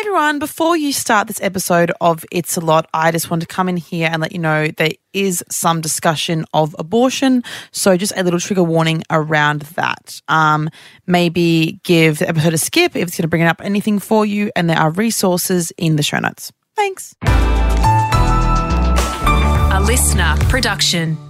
everyone. Before you start this episode of It's a Lot, I just want to come in here and let you know there is some discussion of abortion. So, just a little trigger warning around that. Um, maybe give the episode a skip if it's going to bring up anything for you. And there are resources in the show notes. Thanks. A listener production.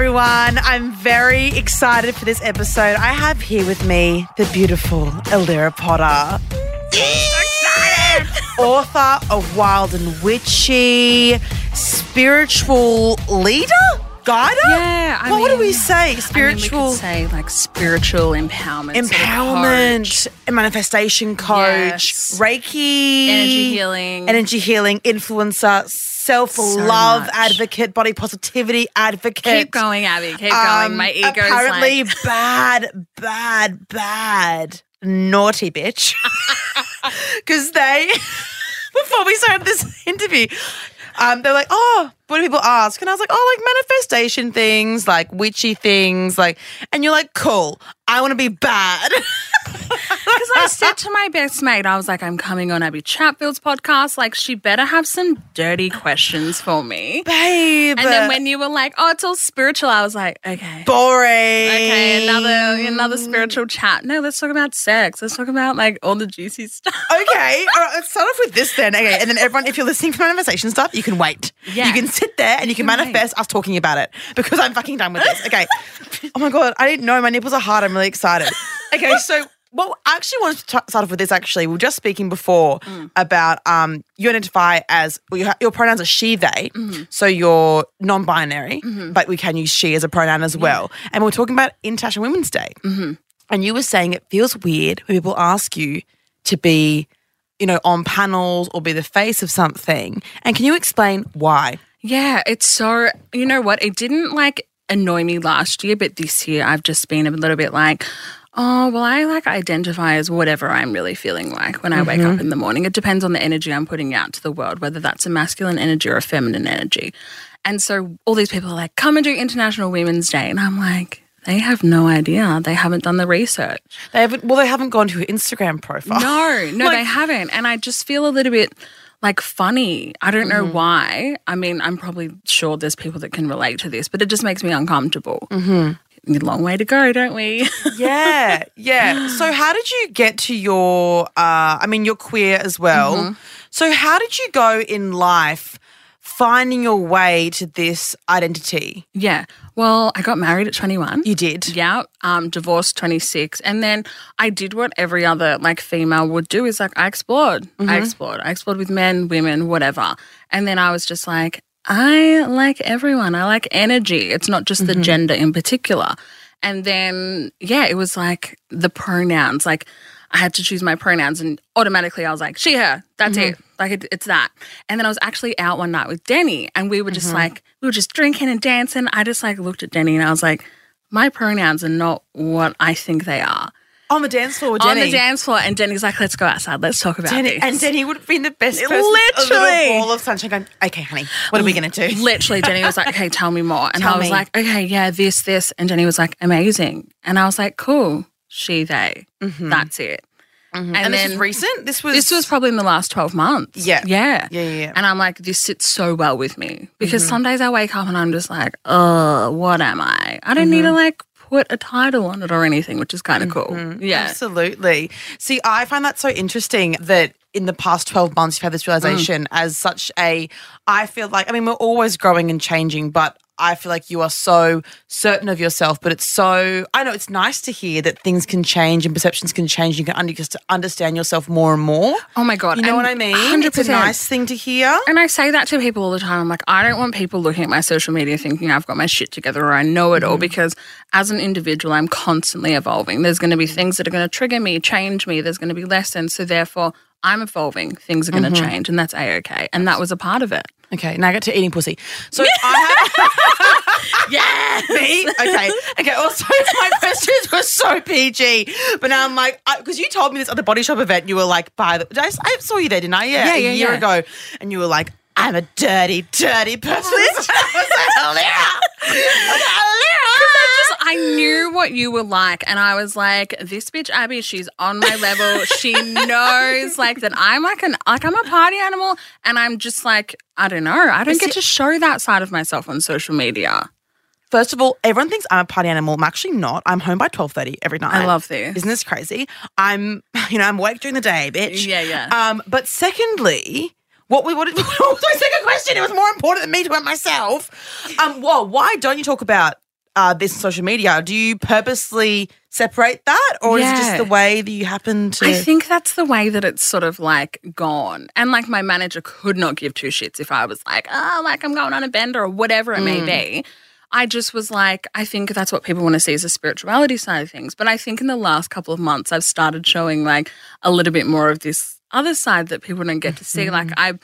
Everyone, I'm very excited for this episode. I have here with me the beautiful Alira Potter. Author of Wild and Witchy, spiritual leader? Guider? Yeah, I what, what do we mean- say? I mean, we Spiritual say like spiritual empowerment, sort of empowerment, a manifestation coach, Yes. Reiki, Energy healing. energy healing, influencer, self love much. advocate, body positivity advocate. Keep going, Abbie. Keep going. My Um, ego's apparently like, bad, bad, bad, naughty bitch. Because they, before we started this interview, um, they're like, "Oh, what do people ask?" And I was like, "Oh, like manifestation things, like witchy things, like." And you're like, "Cool, I want to be bad." Because I said to my best mate, I was like, I'm coming on Abbie Chatfield's podcast. Like, she better have some dirty questions for me. Babe. And then when you were like, oh, it's all spiritual, I was like, okay. boring. Okay, another another spiritual chat. No, let's talk about sex. Let's talk about like all the juicy stuff. Okay, all right, let's start off with this then. Okay, and then everyone, if you're listening for manifestation stuff, you can wait. Yeah. You can sit there and you can, manifest us talking about it because I'm fucking done with this. Okay. oh my God, I didn't know my nipples are hard. I'm really excited. Okay, so well, I actually wanted to t- start off with this actually. We were just speaking before Mm. about um you identify as, well, your, your pronouns are she, they. Mm-hmm. So you're non binary, but we can use she as a pronoun as well. And we're talking about International Women's Day. Mm-hmm. And you were saying it feels weird when people ask you to be you know, on panels or be the face of something. And can you explain why? Yeah, it's so, you know what? It didn't like annoy me last year, but this year I've just been a little bit like, oh, well, I like identify as whatever I'm really feeling like when I wake up mm-hmm. in the morning. It depends on the energy I'm putting out to the world, whether that's a masculine energy or a feminine energy. And so all these people are like, come and do International Women's Day. And I'm like, they have no idea. They haven't done the research. They haven't well, they haven't gone to your Instagram profile. No, no, Like- they haven't. And I just feel a little bit like funny. I don't Mm-hmm. know why. I mean, I'm probably sure there's people that can relate to this, but it just makes me uncomfortable. Mm-hmm. A long way to go, don't we? yeah, yeah. So how did you get to your uh I mean you're queer as well. Mm-hmm. So how did you go in life finding your way to this identity? yeah. Well, I got married at 21. You did. Yeah, um, divorced 26. And then I did what every other like female would do is like I explored. Mm-hmm. I explored. I explored with men, women, whatever. And then I was just like, I like everyone. I like energy. It's not just the Mm-hmm. gender in particular. And then, yeah, it was like the pronouns. Like I had to choose my pronouns and automatically I was like, she, her, that's Mm-hmm. it. Like it, it's that. And then I was actually out one night with Denny and we were Mm-hmm. just like, we were just drinking and dancing. I just like looked at Denny and I was like, my pronouns are not what I think they are. On the dance floor with On the dance floor. And Denny's like, let's go outside. Let's talk about Denny, this. and Denny would have been the best person. Literally. A ball of sunshine going, okay, honey, what are we going to do? Literally, Denny was like, okay, tell me more. And Tell I was me. like, okay, yeah, this, this. And Denny was like, amazing. And I was like, cool. She, they. That's it. Mm-hmm. And, And, this then was recent? This was... this was probably in the last 12 months. Yeah. Yeah. Yeah, yeah. And I'm like, this sits so well with me because mm-hmm. some days I wake up and I'm just like, oh, what am I? I don't need to mm-hmm. like put a title on it or anything, which is kind of cool. Yeah. Absolutely. See, I find that so interesting that in the past 12 months you've had this realization Mm. as such a I feel like I mean we're always growing and changing, but I feel like you are so certain of yourself, but it's so I know it's nice to hear that things can change and perceptions can change. You can under, just understand yourself more and more. Oh my God. You know and what I mean? 100%. It's a nice thing to hear. And I say that to people all the time. I'm like, I don't want people looking at my social media thinking I've got my shit together or I know it all mm-hmm. because as an individual, I'm constantly evolving. There's going to be things that are going to trigger me, change me. There's going to be lessons. So therefore, I'm evolving. Things are going to mm-hmm. change, and that's a okay. And that was a part of it. Okay, now I get to eating pussy. So I have. Yeah. Me? Okay. Okay. Also, my questions were so PG, but now I'm like, because you told me this at the body shop event, you were like, by the, I, I saw you there, didn't I? Yeah, Yeah, yeah a year yeah. ago, and you were like, I'm a dirty, dirty person. I was like, Just, I knew what you were like, and I was like, "This bitch Abbie, she's on my level. She knows like that. I'm like an like I'm a party animal, and I'm just like I don't know. I don't get to show that side of myself on social media. First of all, everyone thinks I'm a party animal. I'm actually not. I'm home by twelve thirty every night. I love this. Isn't this crazy? I'm, you know, I'm awake during the day, bitch. Yeah, yeah. Um, but secondly, what, we- what, what was my second question? It was more important than me to it myself. Um, well, why don't you talk about uh, this social media? Do you purposely separate that, or is it just the way that you happen to? I think that's the way that it's sort of like gone. And like my manager could not give two shits if I was like, oh, like I'm going on a bender or whatever it may be. I just was like, I think that's what people want to see is the spirituality side of things. But I think in the last couple of months, I've started showing like a little bit more of this other side that people don't get to see. Like I've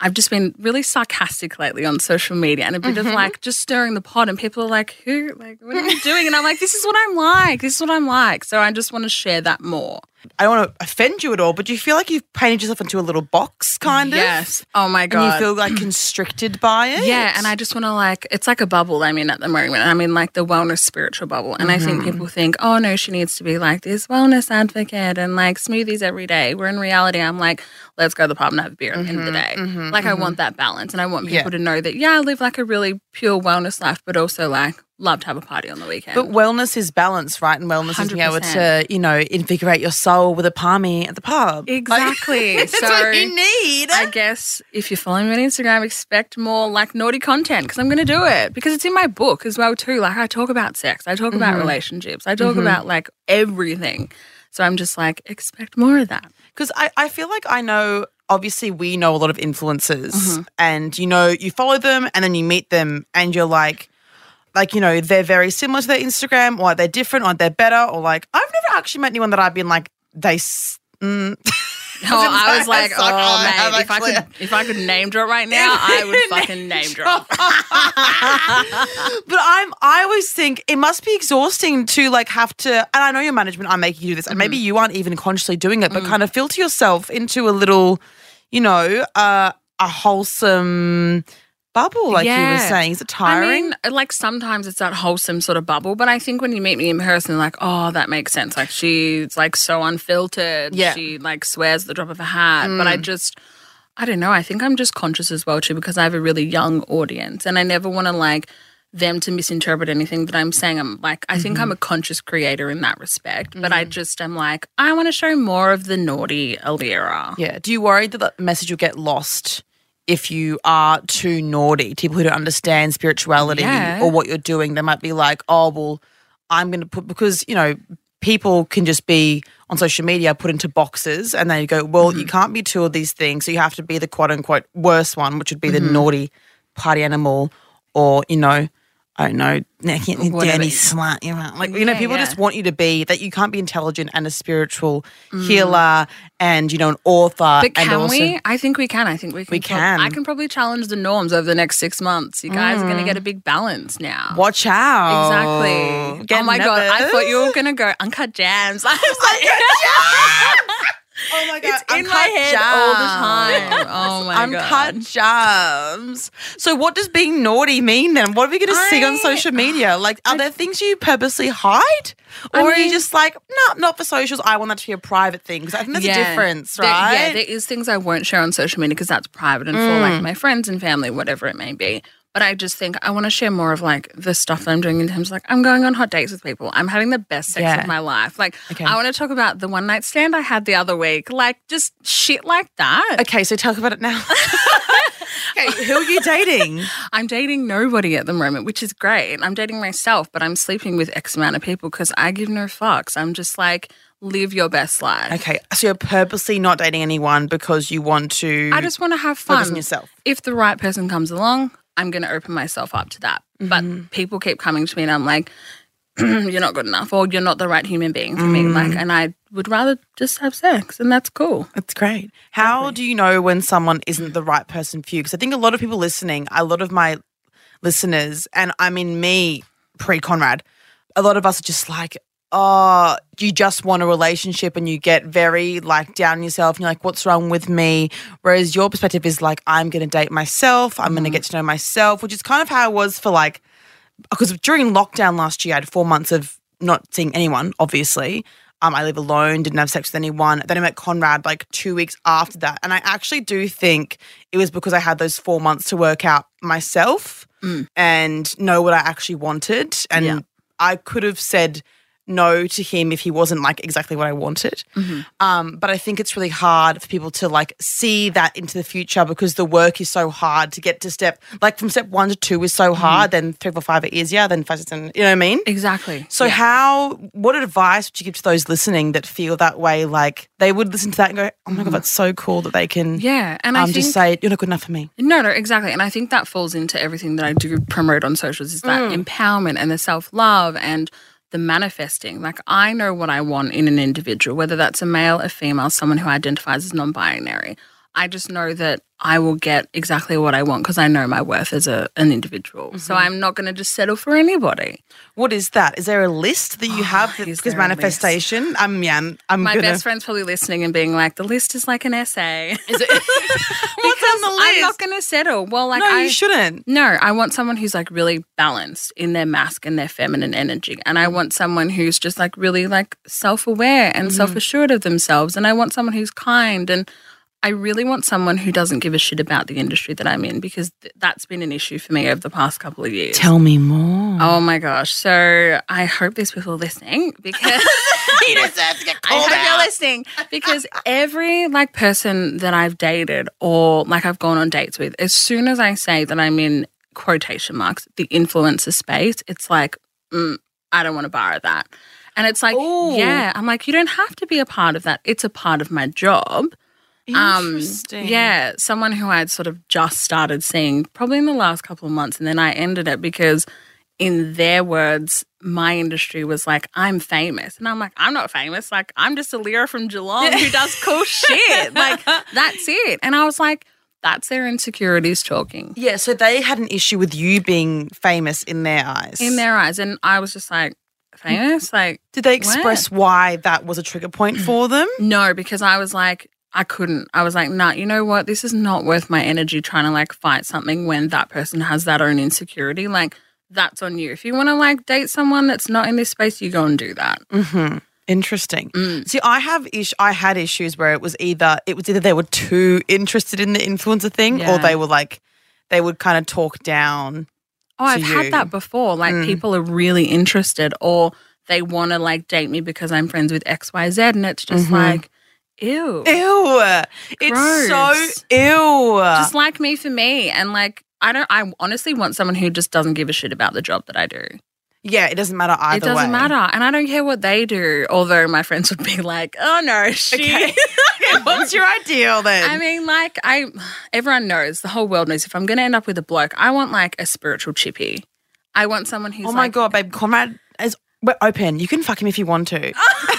I've just been really sarcastic lately on social media and a bit of mm-hmm. like just stirring the pot and people are like, who like what are you doing? And I'm like, this is what I'm like. This is what I'm like. So I just want to share that more. I don't want to offend you at all, but do you feel like you've painted yourself into a little box, kind of? Yes. Oh my And god. you feel like constricted by it? yeah, and I just want to like it's like a bubble. I mean, at the moment, I mean like the wellness spiritual bubble, and I think Mm-hmm. people think, oh no, she needs to be like this wellness advocate and like smoothies every day. Where in reality, I'm like, let's go to the pub and have a beer at the end of the day. like I want that balance, and I want people Mm-hmm, Yeah. to know that yeah, I live like a really pure wellness life, but also like love to have a party on the weekend. But wellness is balance, right? And wellness is being able to, you know, invigorate your soul with a parmy at the pub. Like, Exactly. that's So, what you need. I guess if you're following me on Instagram, expect more like naughty content because I'm going to do it because it's in my book as well too. Like I talk about sex, I talk Mm-hmm. about relationships, I talk about like everything. So I'm just like expect more of that. Because I, I feel like I know, obviously, we know a lot of influencers, Mm-hmm. and you know, you follow them and then you meet them, and you're like, like, you know, they're very similar to their Instagram, or they're different, or they're better, or like, I've never actually met anyone that I've been like, they. Mm. Oh, I was like, oh man, if I could, if I could name drop right now, I would fucking name drop. but I'm I always think it must be exhausting to like have to and I know your management are making you do this and maybe you aren't even consciously doing it, but kind of filter yourself into a little, you know, uh, a wholesome bubble, like you were saying. Is it I tiring? mean, like sometimes it's that wholesome sort of bubble, but I think when you meet me in person, like, oh, that makes sense. Like she's like so unfiltered. Yeah. Mm. She like swears the drop of a hat. But I just, I don't know. I think I'm just conscious as well too because I have a really young audience, and I never want to like them to misinterpret anything that I'm saying. I'm like, I think I'm Mm-hmm. a conscious creator in that respect, but I just am like, I want to show more of the naughty Alira. yeah. Do you worry that the message will get lost? If you are too naughty, people who don't understand spirituality Yeah. or what you're doing, they might be like, "Oh, well, I'm going to put because you know people can just be on social media put into boxes and they go, well, Mm-hmm. you can't be two of these things. So you have to be the quote unquote worst one, which would be Mm-hmm. the naughty party animal or, you know, I don't know, dirty Whatever. slut. You know, like, you know, Yeah, people yeah. just want you to be that you can't be intelligent and a spiritual Mm. healer and, you know, an author. But can also, we? I think we can. I think we can. We can. I can probably challenge the norms over the next six months. You guys are going to get a big balance now. Watch out. Exactly. Get oh my god! I thought you were gonna go uncut jams. I was like, Oh my god, it's in my head all the time. Oh my god. Uncut god! jams. So, what does being naughty mean then? What are we going to see on social media? Like, are there things you purposely hide, or I are you just like, no, not for socials. I want that to be a private thing because I think there's a difference, There- right? yeah, there is things I won't share on social media because that's private and for Mm. like my friends and family, whatever it may be. But I just think I want to share more of like the stuff that I'm doing in terms of like I'm going on hot dates with people. I'm having the best sex Yeah. of my life. Like Okay. I want to talk about the one night stand I had the other week. Like just shit like that. okay, so talk about it now. okay, who are you dating? I'm dating nobody at the moment, which is great. I'm dating myself, but I'm sleeping with X amount of people because I give no fucks. I'm just like, live your best life. Okay, so you're purposely not dating anyone because you want to. I just want to have fun. yourself. If the right person comes along, I'm going to open myself up to that. Mm-hmm. But people keep coming to me and I'm like, you're not good enough or you're not the right human being for me. Mm. Like, and I would rather just have sex, and that's cool. That's great. How do you know when someone isn't the right person for you? Because I think a lot of people listening, a lot of my listeners, and I mean me pre Conrad, a lot of us are just like, oh, you just want a relationship and you get very like down on yourself and you're like, what's wrong with me? Whereas your perspective is like, I'm going to date myself, I'm going to get to know myself, which is kind of how it was for like, because during lockdown last year, I had four months of not seeing anyone, obviously. Um, I live alone, didn't have sex with anyone. Then I met Conrad like two weeks after that. And I actually do think it was because I had those four months to work out myself and know what I actually wanted. And Yeah. I could have said no to him if he wasn't like exactly what I wanted. Um, but I think it's really hard for people to like see that into the future because the work is so hard to get to step like from step one to two is so hard, then three, four, five are easier, then five, six, you know what I mean? Exactly. So how what advice would you give to those listening that feel that way? Like they would listen to that and go, Oh my god, that's so cool that they can yeah, and I um think just say, You're not good enough for me. No, no, exactly. And I think that falls into everything that I do promote on socials is that empowerment and the self love and the manifesting. Like, I know what I want in an individual, whether that's a male, a female, someone who identifies as non binary. I just know that I will get exactly what I want because I know my worth as a, an individual. So I'm not going to just settle for anybody. What is that? Is there a list that you have that is because manifestation? Um yeah, I'm, I'm My gonna best friend's probably listening and being like, the list is like an essay. Is it What's on the list? I'm not going to settle. Well, like, no, I, you shouldn't. No, I want someone who's like really balanced in their mask and their feminine energy. And I want someone who's just like really like self aware and self assured of themselves. And I want someone who's kind. And I really want someone who doesn't give a shit about the industry that I'm in because th- that's been an issue for me over the past couple of years. Tell me more. Oh my gosh. So I hope these people are listening because you deserve to get I called hope you're listening because every like person that I've dated or like I've gone on dates with, as soon as I say that I'm in quotation marks the influencer space, it's like mm, I don't want to borrow that, and it's like Ooh. yeah, I'm like you don't have to be a part of that. It's a part of my job. Um, Interesting. yeah, someone who I'd sort of just started seeing probably in the last couple of months, and then I ended it because, in their words, my industry was like, I'm famous. And I'm like, I'm not famous. Like, I'm just Alira from Geelong who does cool shit. Like, that's it. And I was like, that's their insecurities talking Yeah, so they had an issue with you being famous in their eyes. in their eyes. And I was just like, famous? Like, Did they express why that was a trigger point for them? No, because I was like, I couldn't. I was like, nah, you know what? This is not worth my energy trying to like fight something when that person has that own insecurity. Like, that's on you. If you want to like date someone that's not in this space, you go and do that. Mm-hmm. Interesting. Mm. See, I have ish. I had issues where it was either it was either they were too interested in the influencer thing, or they were like they would kind of talk down. Oh, I've to had that before. Like, Mm. people are really interested or they want to like date me because I'm friends with XYZ. And it's just Mhm. like, ew. Ew! It's Gross. so ew. Just like me for me. And like, I don't, I honestly want someone who just doesn't give a shit about the job that I do. yeah, it doesn't matter either. it doesn't way. matter. And I don't care what they do. Although my friends would be like, oh no, she. Okay. What's your ideal then? I mean, like, I, everyone knows, the whole world knows if I'm going to end up with a bloke, I want like a spiritual chippy. I want someone who's oh my like, god, babe, Conrad is we're open. You can fuck him if you want to.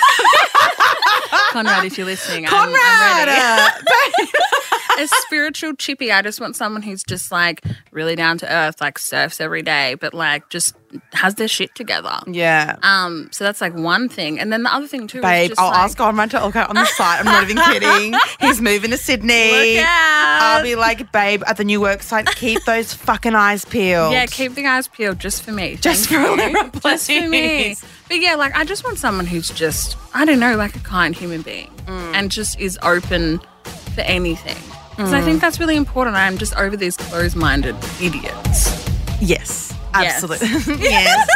Conrad, if you're listening, I'm- Conrad, I'm, ready. a spiritual chippy. I just want someone who's just like really down to earth, like surfs every day, but like just has their shit together. yeah. Um, so that's like one thing, and then the other thing too, Babe, is just I'll like, ask Conrad to look out on the site. I'm not even kidding. He's moving to Sydney. I'll be like, babe, at the new work site, keep those fucking eyes peeled. Yeah, keep the eyes peeled just for me. Just Thank for. Lyra, Just for me. But yeah, like I just want someone who's just, I don't know, like a kind human being Mm. and just is open for anything. Because I Mm. think that's really important. I'm just over these closed minded idiots. Yes, Yes. absolutely. yes.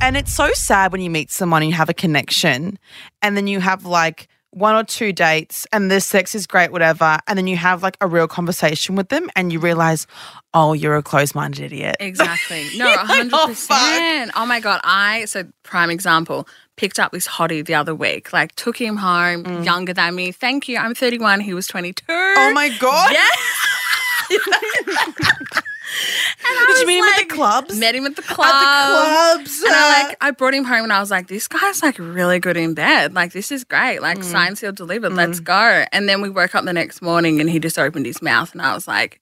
and it's so sad when you meet someone and you have a connection and then you have like one or two dates and the sex is great, whatever. And then you have like a real conversation with them and you realize, oh, you're a closed minded idiot. Exactly. No, You're like, hundred "Oh, percent. Oh my god! I so prime example picked up this hottie the other week. Like took him home, younger than me. Thank you. I'm 31. He was 22. Mm. Oh my God. Yeah. Did you meet him at the like- clubs? Met him at the club. At the clubs. And I like I brought him home and I was like, this guy's like really good in bed. Like this is great. Mm. Like sign sealed delivered. Let's go. And then we woke up the next morning and he just opened his mouth and I was like,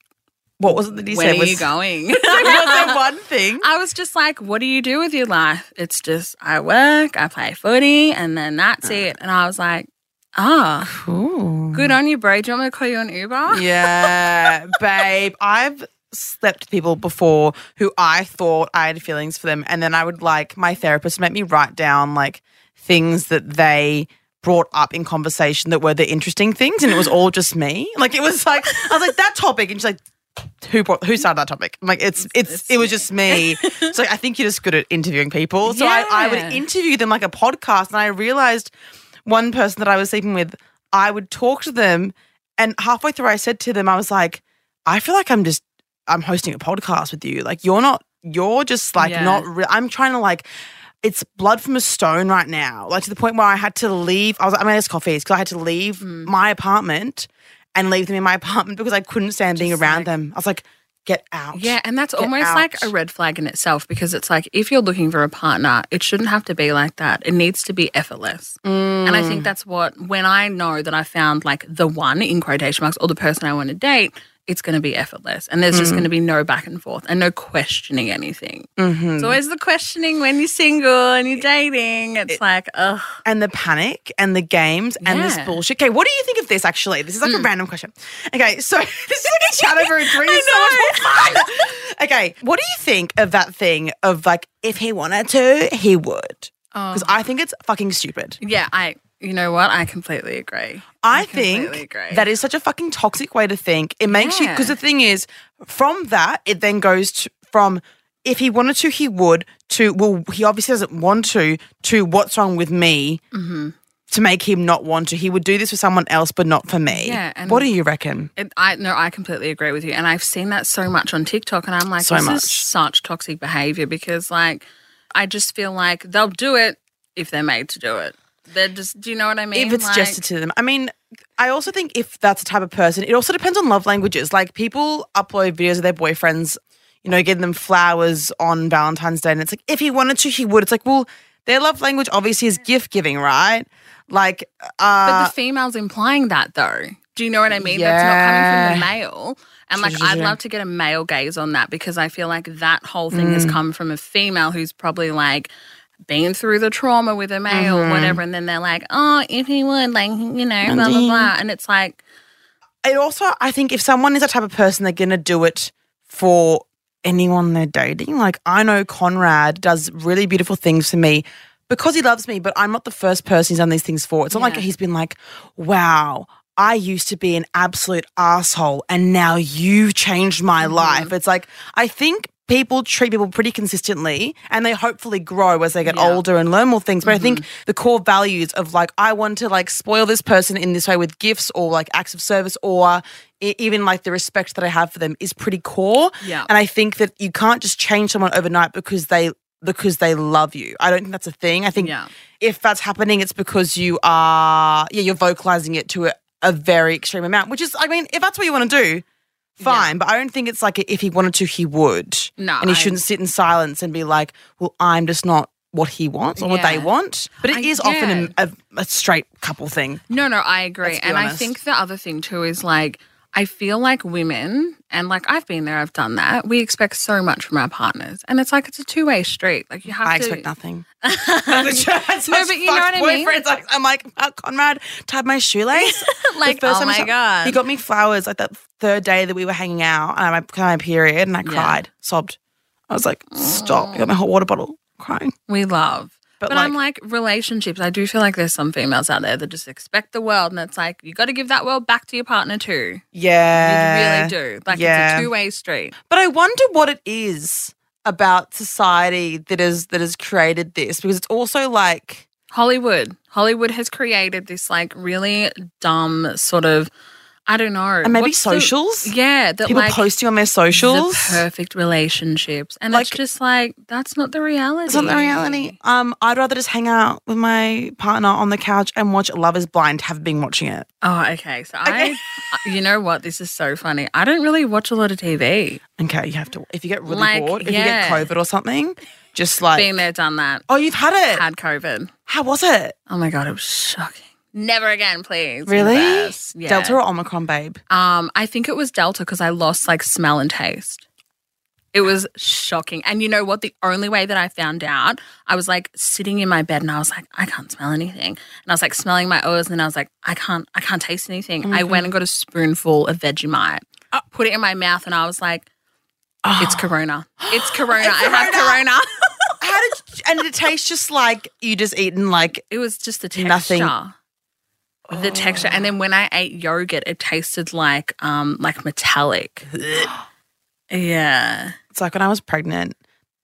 what was it that he when said? are you going? was there one thing? I was just like, what do you do with your life? It's just I work, I play footy, and then that's it. And I was like, ah, Ooh. good on you, bro. Do you want me to call you an Uber? Yeah, babe. I've slept with people before who I thought I had feelings for them, and then I would like my therapist make me write down like things that they brought up in conversation that were the interesting things, and it was all just me. Like it was like I was like that topic, and she's like. Who brought, who started that topic? I'm like it's it's, it's it was just me. so I think you're just good at interviewing people. So I, I would interview them like a podcast, and I realized one person that I was sleeping with, I would talk to them, and halfway through, I said to them, I was like, I feel like I'm just I'm hosting a podcast with you. Like you're not, you're just like Yeah. not. Re- I'm trying to like. It's blood from a stone right now. Like to the point where I had to leave. I was. like, I made us coffees because I had to leave Mm. my apartment and leave them in my apartment because I couldn't stand being Just around like- them. I was like, get out. Yeah, and that's Get almost like a red flag in itself because it's like if you're looking for a partner, it shouldn't have to be like that. It needs to be effortless. And I Mm. think that's what, when I know that I found like the one in quotation marks or the person I want to date, it's going to be effortless. And there's just Mm. going to be no back and forth and no questioning anything. Mhm. It's always the questioning when you're single and you're dating. It's like, ugh. and the panic and the games and this Yeah. Hmm. bullshit. Okay, what do you think of this actually? This is like a random question. Okay, so this is like a chat over a drink. I so much more fun. Okay, what do you think of that thing of like if he wanted to, he would? Because I think it's fucking stupid. Yeah, I, you know what? I completely agree. I, completely think agree. that is such a fucking toxic way to think. It makes you because the thing is, from that, it then goes to, from if he wanted to, he would to well, he obviously doesn't want to to what's wrong with me Mm-hmm. to make him not want to. He would do this for someone else, but not for me. Yeah, what do you reckon? It, I no, I completely agree with you, and I've seen that so much on TikTok, and I'm like, So this much. is such toxic behavior because, like, I just feel like they'll do it if they're made to do it. They're just, do you know what I mean? if it's Like, to them. I mean, I also think if that's the type of person, it also depends on love languages. Like people upload videos of their boyfriends, you know, giving them flowers on Valentine's Day, and it's like if he wanted to, he would. It's like, well, their love language obviously is gift giving, right? Like, but uh, the female's implying that though. Do you know what I mean? That's not coming from the male. And like, I'd love to get a male gaze on that because I feel like that whole thing Mm. has come from a female who's probably like been through the trauma with a male Mm-hmm. or whatever. And then they're like, oh, if he would, like, you know, blah, blah, blah. And it's like, it also, I think if someone is that type of person, they're going to do it for anyone they're dating. Like, I know Conrad does really beautiful things for me because he loves me, but I'm not the first person he's done these things for. It's not like he's been like, wow. I used to be an absolute asshole and now you've changed my Mm-hmm. life. It's like, I think people treat people pretty consistently and they hopefully grow as they get Yeah. Mm-hmm. older and learn more things. But I think the core values of like, I want to like spoil this person in this way with gifts or like acts of service or even like the respect that I have for them is pretty core. Yeah. And I think that you can't just change someone overnight because they because they love you. I don't think that's a thing. I think Yeah. if that's happening, it's because you are yeah, you're vocalizing it to a, a very extreme amount, which is I mean, if that's what you want to do, fine. But I don't think it's like if he wanted to, he would. No, And he I- shouldn't sit in silence and be like, Well, I'm just not what he wants or what they want. But it I- is often a, a, a straight couple thing. No, no, I agree. Let's be And I honest. think the other thing too is like, I feel like women, and like I've been there, I've done that, we expect so much from our partners. And it's like, it's a two way street. Like, you have I to. expect nothing. no, but you know what I mean? Like, I'm like, uh, Conrad tied my shoelace. Like, The first oh time my God. He got me flowers like that third day that we were hanging out, and I had my period, and I cried, sobbed. I was like, stop. I got my hot water bottle, crying. we love. But, But, I'm like, relationships, I do feel like there's some females out there that just expect the world. And it's like, you got to give that world back to your partner too. Yeah, You really do. Like, yeah. it's a two way street. But I wonder what it is about society that has that has created this because it's also like Hollywood. Hollywood has created this like really dumb sort of I don't know. And maybe What's the- socials? yeah, that People like posting on their socials. the perfect relationships, and Like- it's just like that's not the reality. It's not the reality. Um, I'd rather just hang out with my partner on the couch and watch Love Is Blind. Have been watching it. Oh, okay. So I, you know what? This is so funny. I don't really watch a lot of TV. Okay, you have to. If you get really Like, bored, if yeah. you get COVID or something, just like being there, done that. oh, you've had it. Had COVID. How was it? Oh my god, it was shocking. Never again, please. Really? Yeah. Delta or Omicron, babe? Um, I think it was Delta because I lost like smell and taste. It was shocking. And you know what? The only way that I found out, I was like sitting in my bed and I was like, I can't smell anything. And I was like smelling my O's and I was like, I can't, I can't taste anything. I mm-hmm. went and got a spoonful of Vegemite, uh. put it in my mouth, and I was like, ah. it's Corona. It's Corona. I have Corona. Corona. How did? And it tastes just like you just eaten like? it was just the texture. Nothing. The texture. And then when I ate yogurt, it tasted like um like metallic. yeah. It's like when I was pregnant.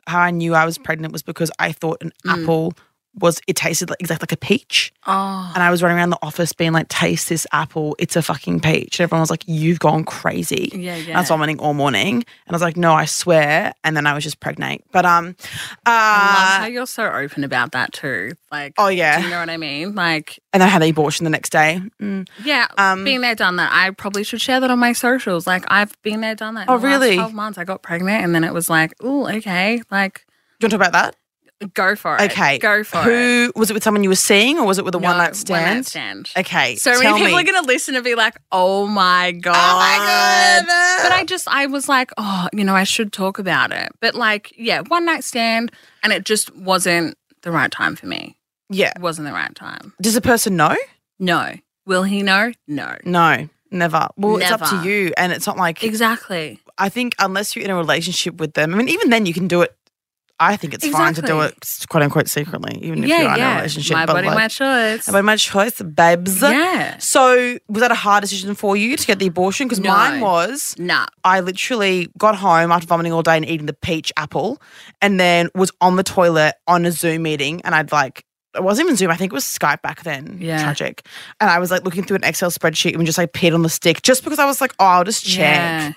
How I knew I was pregnant was because I thought an Mm. apple was. It tasted like, exactly like a peach. Oh. And I was running around the office being like, taste this apple. It's a fucking peach. And everyone was like, you've gone crazy. Yeah, yeah. was vomiting all morning. And I was like, no, I swear. And then I was just pregnant. But, um, I love how uh, you're so open about that too. Like, oh yeah. you know what I mean? Like, And I had the abortion the next day. Mm. yeah, Um, being there, done that. I probably should share that on my socials. Like, I've been there, done that. Oh, really? Twelve months, I got pregnant, and then it was like, oh, okay, like, Do you want to talk about that? Go for it. Okay. go for it. Who was it with someone you were seeing or was it with a No, one night stand? One night stand. Okay. So many people me. are going to listen and be like, "Oh my god!" Oh my god. But I just, I was like, "Oh, you know, I should talk about it." But like, yeah, one night stand, and it just wasn't the right time for me. yeah. It wasn't the right time. Does the person know? No. Will he know? No. No, never. Well, it's up to you. And it's not like, Exactly. I think unless you're in a relationship with them, I mean, even then you can do it. I think it's fine to do it quote unquote secretly, even if yeah, you're in a relationship. My but body, like, my choice. by my choice, babes. Yeah. So was that a hard decision for you to get the abortion? Because No. mine was. Nah. I literally got home after vomiting all day and eating the peach apple, and then was on the toilet on a Zoom meeting, and I'd like. It wasn't even Zoom. I think it was Skype back then. Yeah. Tragic. And I was like looking through an Excel spreadsheet and just like peed on the stick just because I was like, oh, I'll just check. Yeah.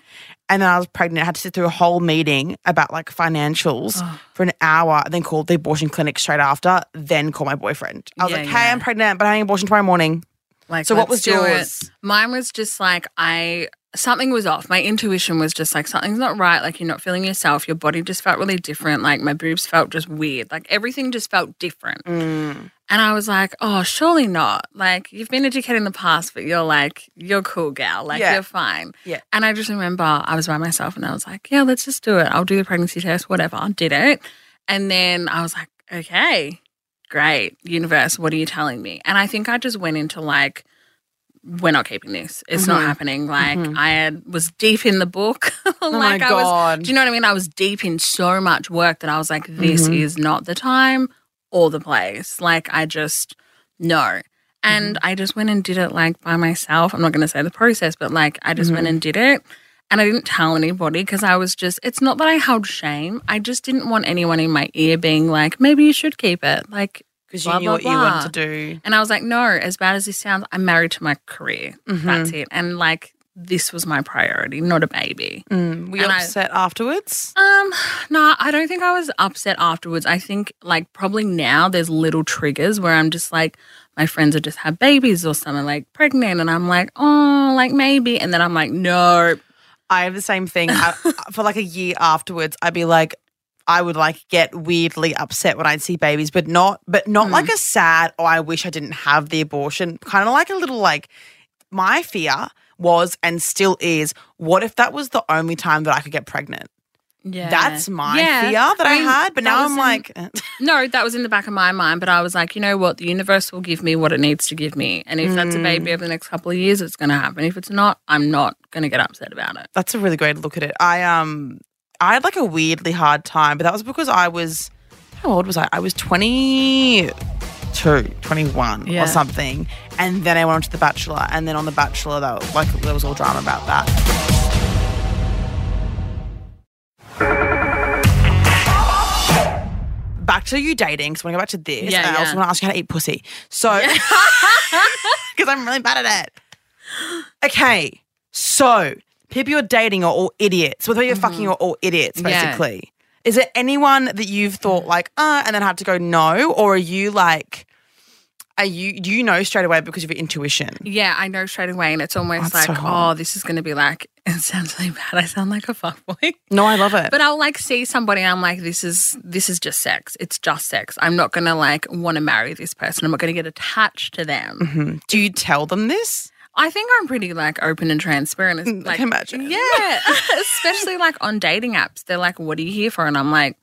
And then I was pregnant. I had to sit through a whole meeting about like financials oh. for an hour, and then called the abortion clinic straight after, then call my boyfriend. I was Yeah, like, hey, yeah. I'm pregnant, but I'm having abortion tomorrow morning. Like, So what was do it. yours? Mine was just like I something was off. My intuition was just like something's not right. Like you're not feeling yourself. Your body just felt really different. Like my boobs felt just weird. Like everything just felt different. Mm. And I was like, oh, surely not. Like you've been educated in the past, but you're like you're cool, gal. Like Yeah. you're fine. Yeah. And I just remember I was by myself and I was like, yeah, let's just do it. I'll do the pregnancy test, whatever. I did it. And then I was like, okay, great. Universe, what are you telling me? And I think I just went into like, we're not keeping this. It's not Mhm. happening. Like Mhm. I had, was deep in the book. like Oh my I was, God. do you know what I mean? I was deep in so much work that I was like, this Mhm. is not the time or the place. Like I just no. And Mm-hmm. I just went and did it like by myself. I'm not going to say the process, but like I just Mm-hmm. went and did it. And I didn't tell anybody because I was just, it's not that I held shame. I just didn't want anyone in my ear being like, maybe you should keep it. Like, Because you Blah, knew blah, what you wanted to do. and I was like, no, as bad as this sounds, I'm married to my career. Mm-hmm. That's it. And like, this was my priority, not a baby. Mm. Were you And I- upset afterwards? Um, no, I don't think I was upset afterwards. I think like probably now there's little triggers where I'm just like my friends have just had babies or something like pregnant and I'm like, oh, like maybe and then I'm like, no. I have the same thing. I, for like a year afterwards, I'd be like, I would like get weirdly upset when I'd see babies, but not, but not like mm. a sad. Oh, I wish I didn't have the abortion. Kind of like a little like. My fear was and still is. What if that was the only time that I could get pregnant? Yeah. That's my Yeah. fear that I, mean, had. But now I'm in- like, eh. No, that was in the back of my mind, but I was like, you know what? The universe will give me what it needs to give me. And if that's a baby mm. over the next couple of years, it's going to happen. If it's not, I'm not going to get upset about it. that's a really great look at it. I um, I had like a weirdly hard time, but that was because I was, how old was I? I was 22, 21 Yeah. or something. And then I went on to The Bachelor. And then on The Bachelor, that was, like there was all drama about that. Back to you dating. because I want to go back to this. Yeah, and I yeah. also want to ask you how to eat pussy. So, because I'm really bad at it. Okay, so people you're dating are all idiots. Whether you're fucking, are all idiots, Mm-hmm. Yeah. basically. Is there anyone that you've thought like, uh, and then had to go no, or are you like, are you do you know straight away because of your intuition? Yeah, I know straight away, and it's almost That's so like, hot. oh, this is going to be like. It sounds really bad. I sound like a fuckboy. No, I love it. But I'll like see somebody. I'm like, this is this is just sex. It's just sex. I'm not gonna like want to marry this person. I'm not gonna get attached to them. Mhm. Do you tell them this? I think I'm pretty like open and transparent. It's, Mm, I can imagine. Yeah, especially like on dating apps. They're like, "What are you here for?" And I'm like,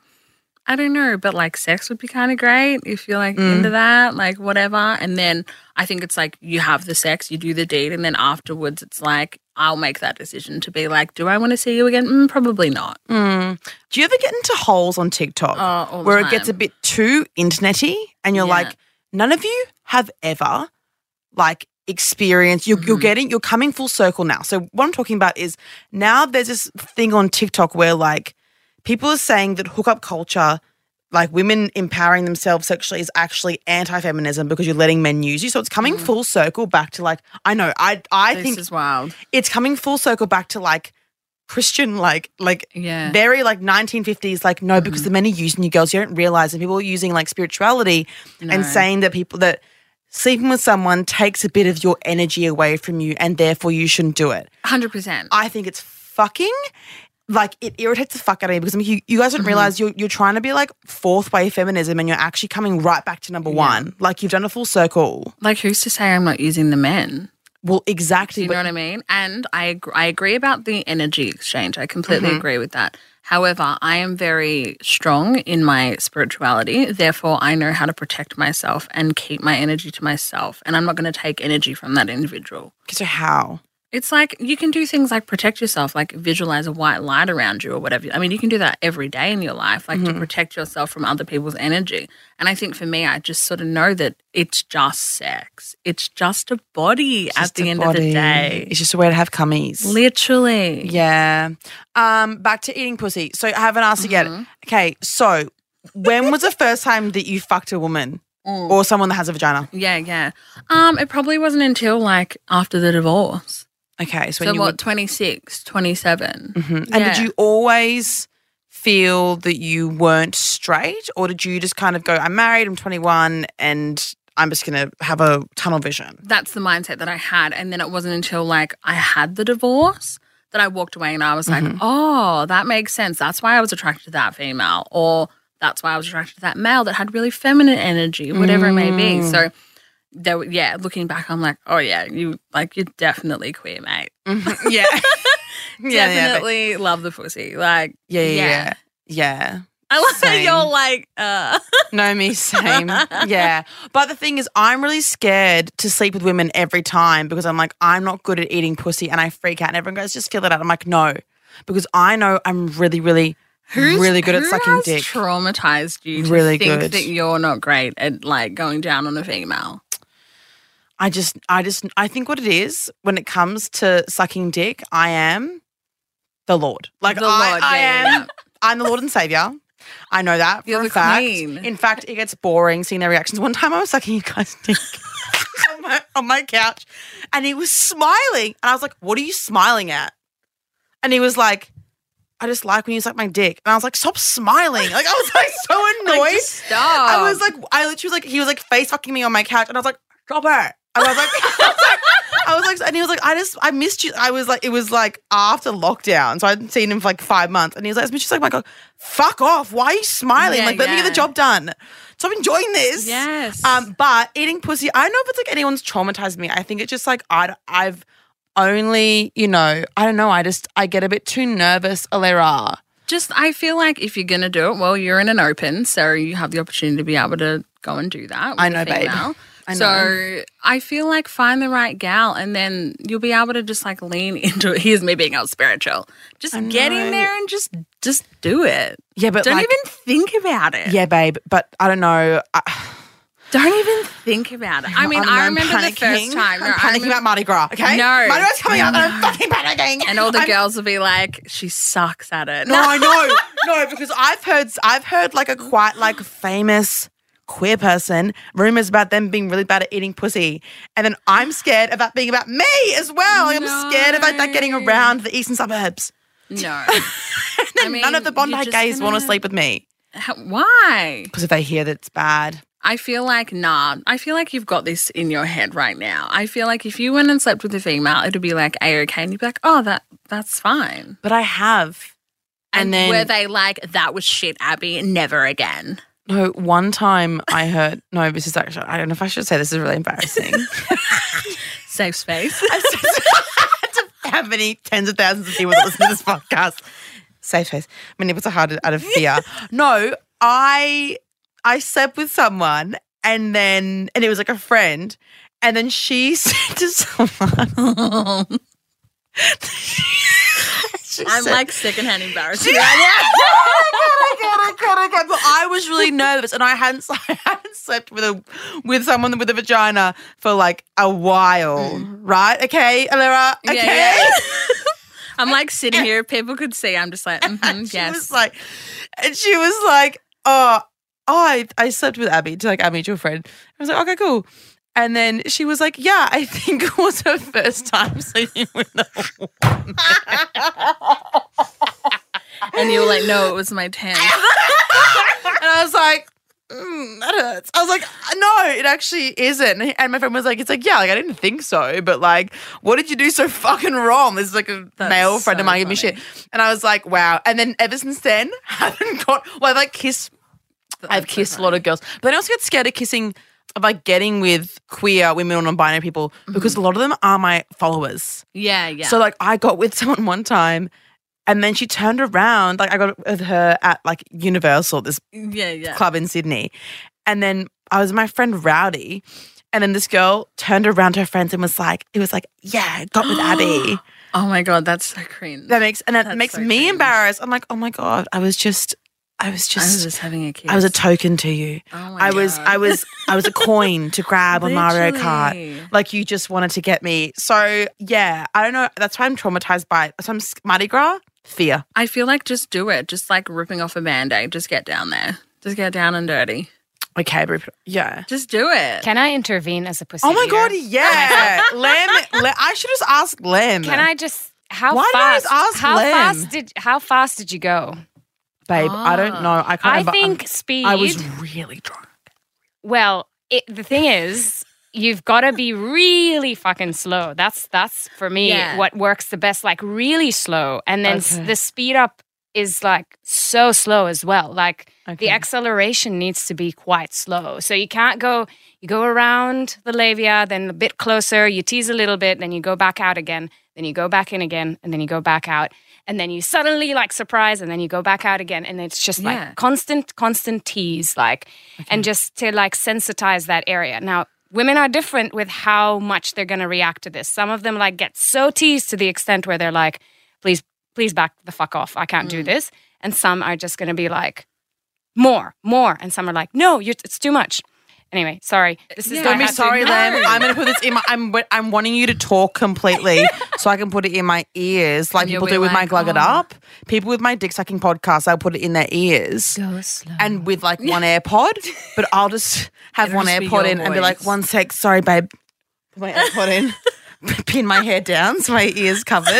I don't know, but like sex would be kind of great if you're like Mm. into that, like whatever. And then I think it's like you have the sex, you do the deed, and then afterwards it's like I'll make that decision to be like, do I want to see you again? Mm, probably not. Mm. Do you ever get into holes on TikTok Oh, where it gets a bit too internety and you're Yeah. like, none of you have ever like experienced you're, you're Mhm. getting you're coming full circle now. So what I'm talking about is now there's this thing on TikTok where like people are saying that hookup culture like women empowering themselves sexually is actually anti-feminism because you're letting men use you. So it's coming full circle back to like I know I I this think is wild. it's coming full circle back to like Christian like like Yeah. Mm-hmm. very like 1950s like no because the men are using you girls you don't realize and people are using like spirituality No. and saying that people that sleeping with someone takes a bit of your energy away from you and therefore you shouldn't do it Hundred percent. i think it's fucking like it irritates the fuck out of me because I mean, you, you guys don't realize you're, you're trying to be like fourth wave feminism and you're actually coming right back to number one like you've done a full circle Like who's to say I'm not using the men? well exactly Do you but know what I mean? And I I agree about the energy exchange. I completely Mm-hmm. agree with that. However, I am very strong in my spirituality. Therefore, I know how to protect myself and keep my energy to myself. And I'm not going to take energy from that individual. so how It's like you can do things like protect yourself, like visualize a white light around you or whatever. I mean, you can do that every day in your life, like Mm-hmm. to protect yourself from other people's energy. And I think for me, I just sort of know that it's just sex. It's just a body at the end of the day. it's just a way to have cummies Literally. Yeah. Um, back to eating pussy. So I haven't asked you Mm-hmm. yet. Okay, so when was the first time that you fucked a woman or someone that has a vagina? Yeah, yeah. Um, it probably wasn't until like after the divorce. Okay, so, So when you what, 26, 27. were, Mhm. and did you always feel that you weren't straight, or did you just kind of go, "I'm married, I'm 21, and I'm just gonna have a tunnel vision"? That's the mindset that I had. And then it wasn't until like I had the divorce that I walked away and I was Mm-hmm. like, oh, that makes sense. That's why I was attracted to that female. Or that's why I was attracted to that male that had really feminine energy, whatever it may be. Mm. So there, yeah, looking back, I'm like, oh yeah, you like you're definitely queer, mate. Mhm. Yeah. yeah, yeah, but- definitely love the pussy. Like, yeah, yeah, yeah, yeah. I love that Same. you're like, uh, No, me, same. yeah. But the thing is, I'm really scared to sleep with women every time because I'm like, I'm not good at eating pussy and I freak out and everyone goes, just feel it out. I'm like, no, because I know I'm really, really, really good at sucking dick. Traumatized you to Really think good. that you're not great at like going down on a female. I just, I just, I think what it is when it comes to sucking dick, I am the Lord. Like, The I, Lord, I yeah, am, yeah. I'm the Lord and Savior. I know that for You're a the fact. queen. In fact, it gets boring seeing their reactions. One time I was sucking you guys' dick on, my, on my couch and he was smiling. And I was like, What are you smiling at? And he was like, I just like when you suck my dick. And I was like, Stop smiling. Like, I was like so annoyed. Like, stop. I was like, I literally was like, he was like face fucking me on my couch, and I was like, stop it. And I was like, I was like, I was like, and he was like, I just, I missed you. I was like, it was like after lockdown, so I hadn't seen him for like five months, and he was like, you. Like, my God, fuck off. Why are you smiling? Yeah, like, let me get the job done. So I'm enjoying this. yes. Um, but eating pussy, I don't know if it's like anyone's traumatized me. I think it's just like I, I've only, you know, I don't know. I just, I get a bit too nervous. Alira. just I feel like if you're gonna do it, well, you're in an open, so you have the opportunity to be able to go and do that. I know, babe. female. I so I feel like find the right gal, and then you'll be able to just like lean into it. Here's me being all spiritual. Just get in there and just just do it. Yeah, but Don't like, even think about it. yeah, babe. But I don't know. I, Don't even think about it. I mean, I I'm remember the first time. No, I'm I panicking remember- about Mardi Gras. Okay, No. Mardi Gras coming up, and I'm fucking panicking. and all the I'm- girls will be like, "She sucks at it." No, I know, no, because I've heard, I've heard like a quite like famous queer person, rumors about them being really bad at eating pussy. And then I'm scared about being about me as well. Like, I'm scared about that getting around the eastern suburbs. No. And then mean, none of the Bondi gays want to gonna- sleep with me How- Why? because if they hear that it's bad. I feel like, nah, I feel like you've got this in your head right now. I feel like if you went and slept with a female, it'd be like A okay. And you'd be like, oh, that that's fine. But I have. And, And, then were they like, that was shit, Abbie, never again? No, one time I heard no, this is actually I don't know if I should say this is really embarrassing. Safe space. How many tens of thousands of people that listen to this podcast? Safe face. My nipples are hard out of fear. No, I I slept with someone and then and it was like a friend. And then she said to someone I'm said- like secondhand get it, I get it, I get. But I was really nervous, and I hadn't, I hadn't slept with a with someone with a vagina for like a while, right? Okay, Alira. Okay. Mm. Yeah, yeah. I'm like sitting here, people could see. I'm just like, And mhm, she yes. was like, and she was like, oh, oh, I, I slept with Abbie to like our mutual friend. I was like, okay, cool. And then she was like, yeah, I think it was her first time sleeping with a woman. and you were like, no, it was my 10. And I was like, mm, that hurts. I was like, no, it actually isn't. And my friend was like, it's like, yeah, like I didn't think so, but like, what did you do so fucking wrong? This is like a That's male friend of mine give me funny. shit. And I was like, wow. And then ever since then, haven't got, well, I've like kissed, I've so kissed a lot of girls, but then I also get scared of kissing, of like getting with queer women or non binary people mm-hmm. because a lot of them are my followers. Yeah, yeah. So like I got with someone one time and then she turned around, like I got with her at like Universal, this yeah, yeah. club in Sydney. And then I was my friend Rowdy. And then this girl turned around to her friends and was like, it was like, yeah, got with Abbie. Oh my God, that's so cringe. That makes and that That's makes so me cringe. embarrassed. I'm like, oh my God, I was just I was I was just just having a kiss. I was a token to you. Oh my I was God. I was I was a coin to grab on Mario Kart. Like you just wanted to get me. So yeah, I don't know. That's why I'm traumatized by it. So I'm Mardi Gras, fear. I feel like just do it. Just like ripping off a band aid. Just get down there. Just get down and dirty. Okay, but yeah. Just do it. Can I intervene as a pussy? Oh my eater? god, yeah. Lem, Lem, I should just ask Lem. Can I just how Why not fast? just ask how Lem? fast did how fast did you go? Babe? I don't know. I can't I remember. think Um, speed. I was really drunk. well. It, the thing is, you've got to be really fucking slow. That's that's for me Yeah. what works the best. Like really slow, and then s Okay. the speed up is like so slow as well. Like Okay. the acceleration needs to be quite slow. So you can't go. You go around the labia, then a bit closer. You tease a little bit, then you go back out again. Then you go back in again, and then you go back out. And then you suddenly like surprise, and then you go back out again, and it's just Yeah. like constant, constant tease, like, and just to like sensitize that area. Now, women are different with how much they're going to react to this. Some of them like get so teased to the extent where they're like, "Please, please back the fuck off. I can't Mm. do this." And some are just going to be like, "More, more," and some are like, "No, you're, it's too much." Anyway, sorry. Uh, this is Yeah. I Don't be had to- sorry, No. I'm gonna put this in my. I'm. I'm wanting you to talk completely, so I can put it in my ears, like And you'll people be do with my like, glug it oh. up. People with my dick sucking podcast, I'll put it in their ears. Go slow. and with like one AirPod, but I'll just have It'll one just be AirPod your in and be like, one sec, sorry, babe. Put my AirPod in, pin my hair down so my ears covered.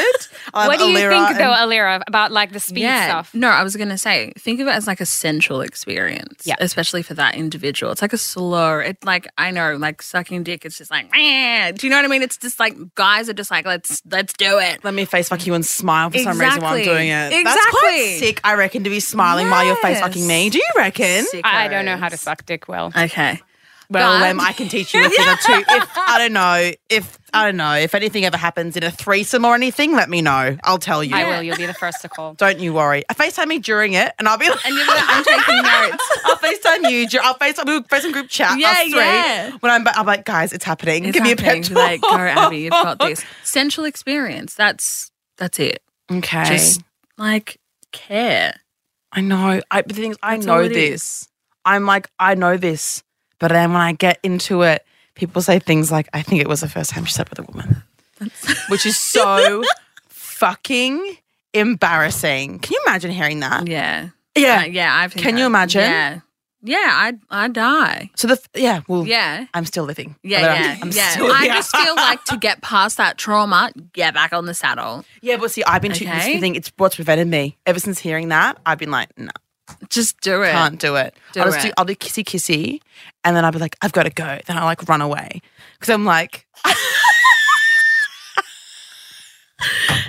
I'll what do you Alira think, though, and- Alira, about like the speed yeah. stuff? No, I was going to say, think of it as like a sensual experience. Yeah. Especially for that individual. It's like a slow, it like, I know, like sucking dick, it's just like, "Meh." do you know what I mean? It's just like, guys are just like, let's, let's do it. Let me face fuck you and smile for some reason while I'm doing it. That's quite sick, I reckon, to be smiling while you're face fucking me. Do you reckon? I I don't know how to suck dick well. Okay. Well, Lem, I can teach you a thing or two. If I don't know, if I don't know, if anything ever happens in a threesome or anything, let me know. I'll tell you. I will. You'll be the first to call. Don't you worry. I FaceTime me during it, and I'll be like, And you're like, I'm taking notes. I'll FaceTime you. I'll FaceTime, we'll FaceTime group chat. Yeah, us three. yeah. When I'm, I'm like, guys, it's happening. It's Give me a happening. pep Like, go. Abbie, you've got this. Central experience. That's, that's it. Okay. Just like care. I know. I, the thing is, I That's know this. I'm like, I know this. But then when I get into it, people say things like, I think it was the first time she slept with a woman, which is so fucking embarrassing. Can you imagine hearing that? Yeah. Yeah. Uh, yeah. I've Can you imagine? Yeah. Yeah, I I die. So the yeah, well, Yeah. I'm still living. Yeah, Although yeah, I'm, I'm yeah. still I just feel like to get past that trauma, get back on the saddle. yeah, but see, I've been too, this Okay. thing. It's what's prevented me ever since hearing that. I've been like, no, Just do it. can't do it. Do I'll just it. do. I'll do kissy kissy, and then I'll be like, I've got to go. Then I'll like run away because I'm like,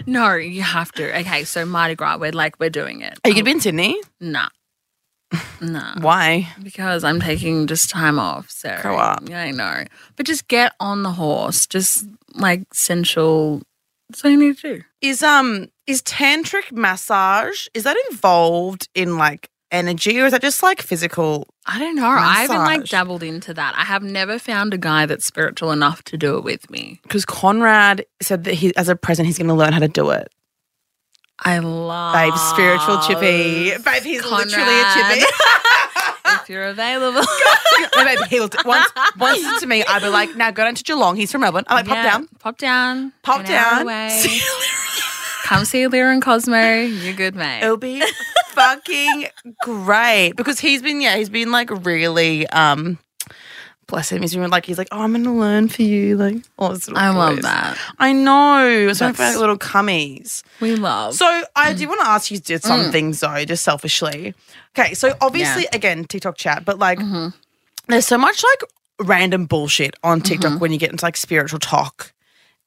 No, you have to. Okay, so Mardi Gras, we're like we're doing it. are you gonna be in Sydney? Nah. Nah. Why? Because I'm taking just time off. So Grow up. Yeah, I know. But just get on the horse. Just like sensual. That's all you need to do. Is um is tantric massage is that involved in like energy or is that just like physical? I don't know. I haven't like Massage. dabbled into that. I have never found a guy that's spiritual enough to do it with me. Because Conrad said that he, as a present, he's going to learn how to do it. I love Babe, spiritual chippy. Babe, he's literally a chippy. if you're available. no, babe, he'll do. once once to me, I'd be like, now go down to Geelong. He's from Melbourne. I'm like, pop Yeah, down, Pop down. pop down. Come see Lyra and Cosmo. You're good, mate. It'll be fucking great because he's been yeah he's been like really um bless him he's been like he's like oh I'm gonna learn for you like all this sort of I love voice. that. I know so That's- like little cummies. We love. So I do want to ask you just some mm. things though, just selfishly. Okay, so obviously again TikTok chat, but like mm-hmm. there's so much like random bullshit on TikTok mm-hmm. when you get into like spiritual talk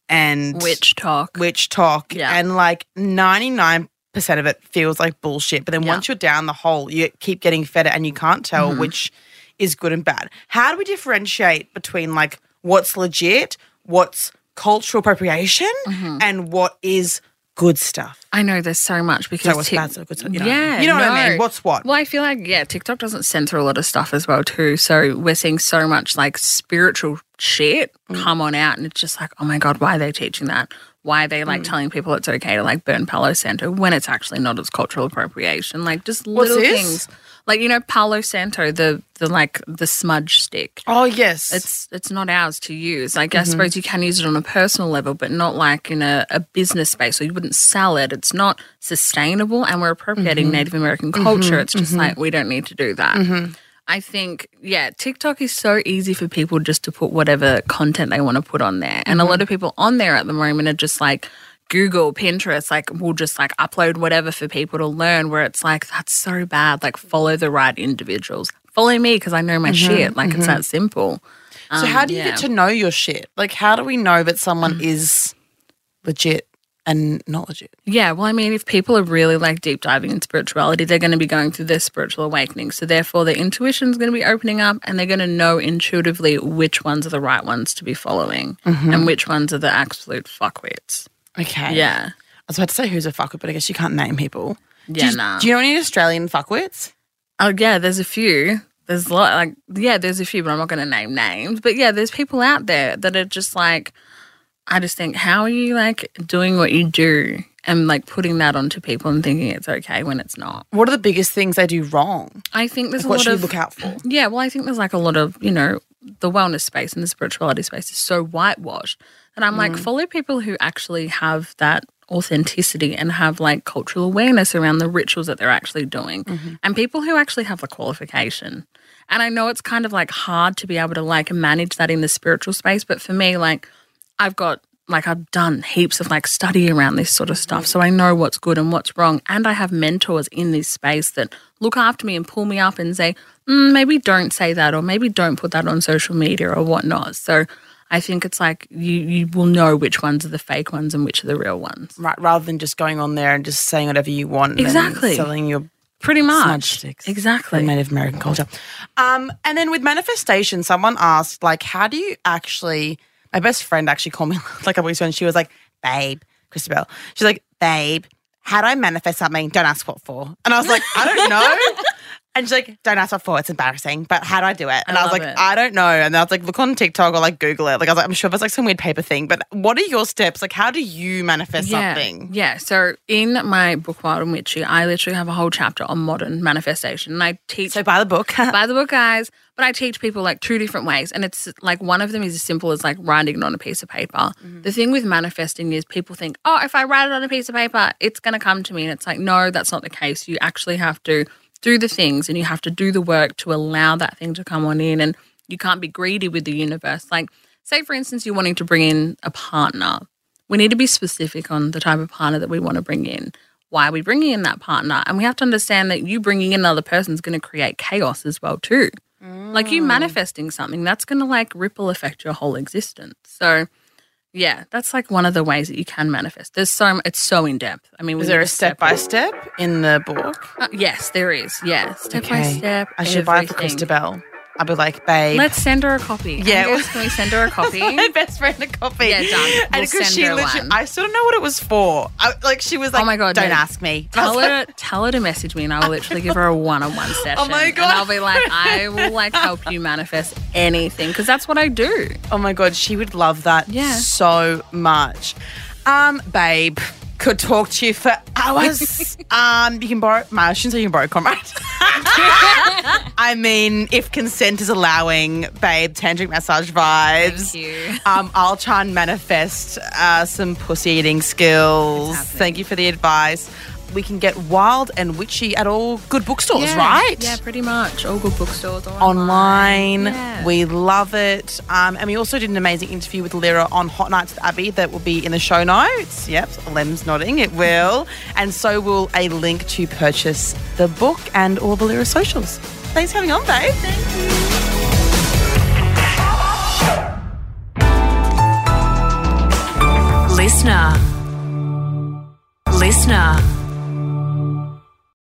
and Witch talk. witch talk, Yeah. and like 99 percent of it feels like bullshit. But then Yeah. once you're down the hole, you keep getting fed it, and you can't tell Mm-hmm. which is good and bad. How do we differentiate between like what's legit, what's cultural appropriation, Mm-hmm. and what is good stuff? I know there's so much because So what's bad, so good stuff. You know, Yeah, you know what I mean. What's what? Well, I feel like yeah, TikTok doesn't censor a lot of stuff as well too. So we're seeing so much like spiritual shit Mm. come on out, and it's just like, oh my god, why are they teaching that? Why are they Mm. like telling people it's okay to like burn Palo Santo when it's actually not as cultural appropriation? Like just What's little this? things, like you know Palo Santo, the the like the smudge stick. Oh yes, It's it's not ours to use. Like I Mm-hmm. suppose you can use it on a personal level, but not like in a, a business space. So you wouldn't sell it. It's not sustainable, and we're appropriating Mm-hmm. Native American culture. It's just like we don't need to do that. Mm-hmm. I think yeah, TikTok is so easy for people just to put whatever content they want to put on there, and a Mm-hmm. lot of people on there at the moment are just like. Google, Pinterest, like we'll just like upload whatever for people to learn. Where it's like that's so bad. Like follow the right individuals. Follow me because I know my shit. Like it's that simple. Mm-hmm, so how Um, do you yeah. get to know your shit? Like how do we know that someone Mm. is legit and not legit? Yeah, well, I mean, if people are really like deep diving in spirituality, they're going to be going through their spiritual awakening. So, therefore, their intuition's going to be opening up and they're going to know intuitively which ones are the right ones to be following and which ones are the absolute fuckwits. Okay. Yeah. I was about to say who's a fuckwit, but I guess you can't name people. do Yeah, you, nah. Do you know any Australian fuckwits? Oh, yeah, there's a few. There's a lot, like, yeah, there's a few, but I'm not going to name names. But yeah, there's people out there that are just like, I just think, how are you like doing what you do and like putting that onto people and thinking it's okay when it's not? What are the biggest things they do wrong? I think there's Like, a what lot should of you look out for? Yeah, well, I think there's like a lot of, you know, the wellness space and the spirituality space is so whitewashed. And I'm Mm. like, follow people who actually have that authenticity and have like cultural awareness around the rituals that they're actually doing Mm-hmm. and people who actually have the qualification. And I know it's kind of like hard to be able to like manage that in the spiritual space, but for me, like, I've got like I've done heaps of like study around this sort of stuff. So I know what's good and what's wrong. And I have mentors in this space that look after me and pull me up and say, mm, maybe don't say that or maybe don't put that on social media or whatnot. So I think it's like you you will know which ones are the fake ones and which are the real ones. Right, rather than just going on there and just saying whatever you want. and Exactly. selling your Pretty much. sticks. Exactly. Native American culture. Um, and then with manifestation, someone asked, like, how do you actually? My best friend actually called me like a couple weeks ago, and she was like, "Babe, Christabel." She's like, "Babe, how do I manifest something? Don't ask what for." And I was like, "I don't know." And she's like, "Don't ask what for. It's embarrassing." But how do I do it? And I, was like, it. "I don't know." And I was like, "Look on TikTok or like Google it." Like I was like, "I'm sure there's like some weird paper thing." But what are your steps? Like, how do you manifest yeah, something? Yeah. So in my book Wild and Witchy, I literally have a whole chapter on modern manifestation. And I teach So buy the book. buy the book, guys. But I teach people like two different ways. And it's like one of them is as simple as like writing it on a piece of paper. Mm-hmm. The thing with manifesting is people think, oh, if I write it on a piece of paper, it's going to come to me. And it's like, no, that's not the case. You actually have to do the things and you have to do the work to allow that thing to come on in. And you can't be greedy with the universe. Like, say, for instance, you're wanting to bring in a partner. We need to be specific on the type of partner that we want to bring in. Why are we bringing in that partner? And we have to understand that you bringing in another person is going to create chaos as well, too. Like you mm. manifesting something, that's going to like ripple affect your whole existence. So, yeah, that's like one of the ways that you can manifest. There's so it's so in depth. I mean, Is there a step by step in the book? Uh, yes, there is. Yeah, step by step. I should buy it for everything. Christabel. I'll be like, babe. Let's send her a copy. Yeah. Can we send her a copy? my best friend a copy. Yeah, done. We'll and because send she her literally, one. I still don't know what it was for. I, like she was like, Oh my God, don't no. ask me. tell her, tell her to message me, and I will literally give her a one-on-one session. Oh my God. And I'll be like, I will like help you manifest anything because that's what I do. Oh my god, she would love that Yeah. so much. Um, babe, could talk to you for hours. um, you can borrow. I shouldn't say you can borrow, Conrad. I mean, if consent is allowing, babe, tantric massage vibes. Thank you. Um, I'll try and manifest uh, some pussy eating skills. Thank you for the advice. We can get wild and witchy at all good bookstores, Yeah. right? Yeah, pretty much. All good bookstores or online. Yeah. We love it. Um, and we also did an amazing interview with Alira on Hot Nights with Abbie that will be in the show notes. Yep, Lem's nodding. It will. and so will a link to purchase the book and all the Alira socials. Thanks for having on, babe. Thank you. Listener. Listener.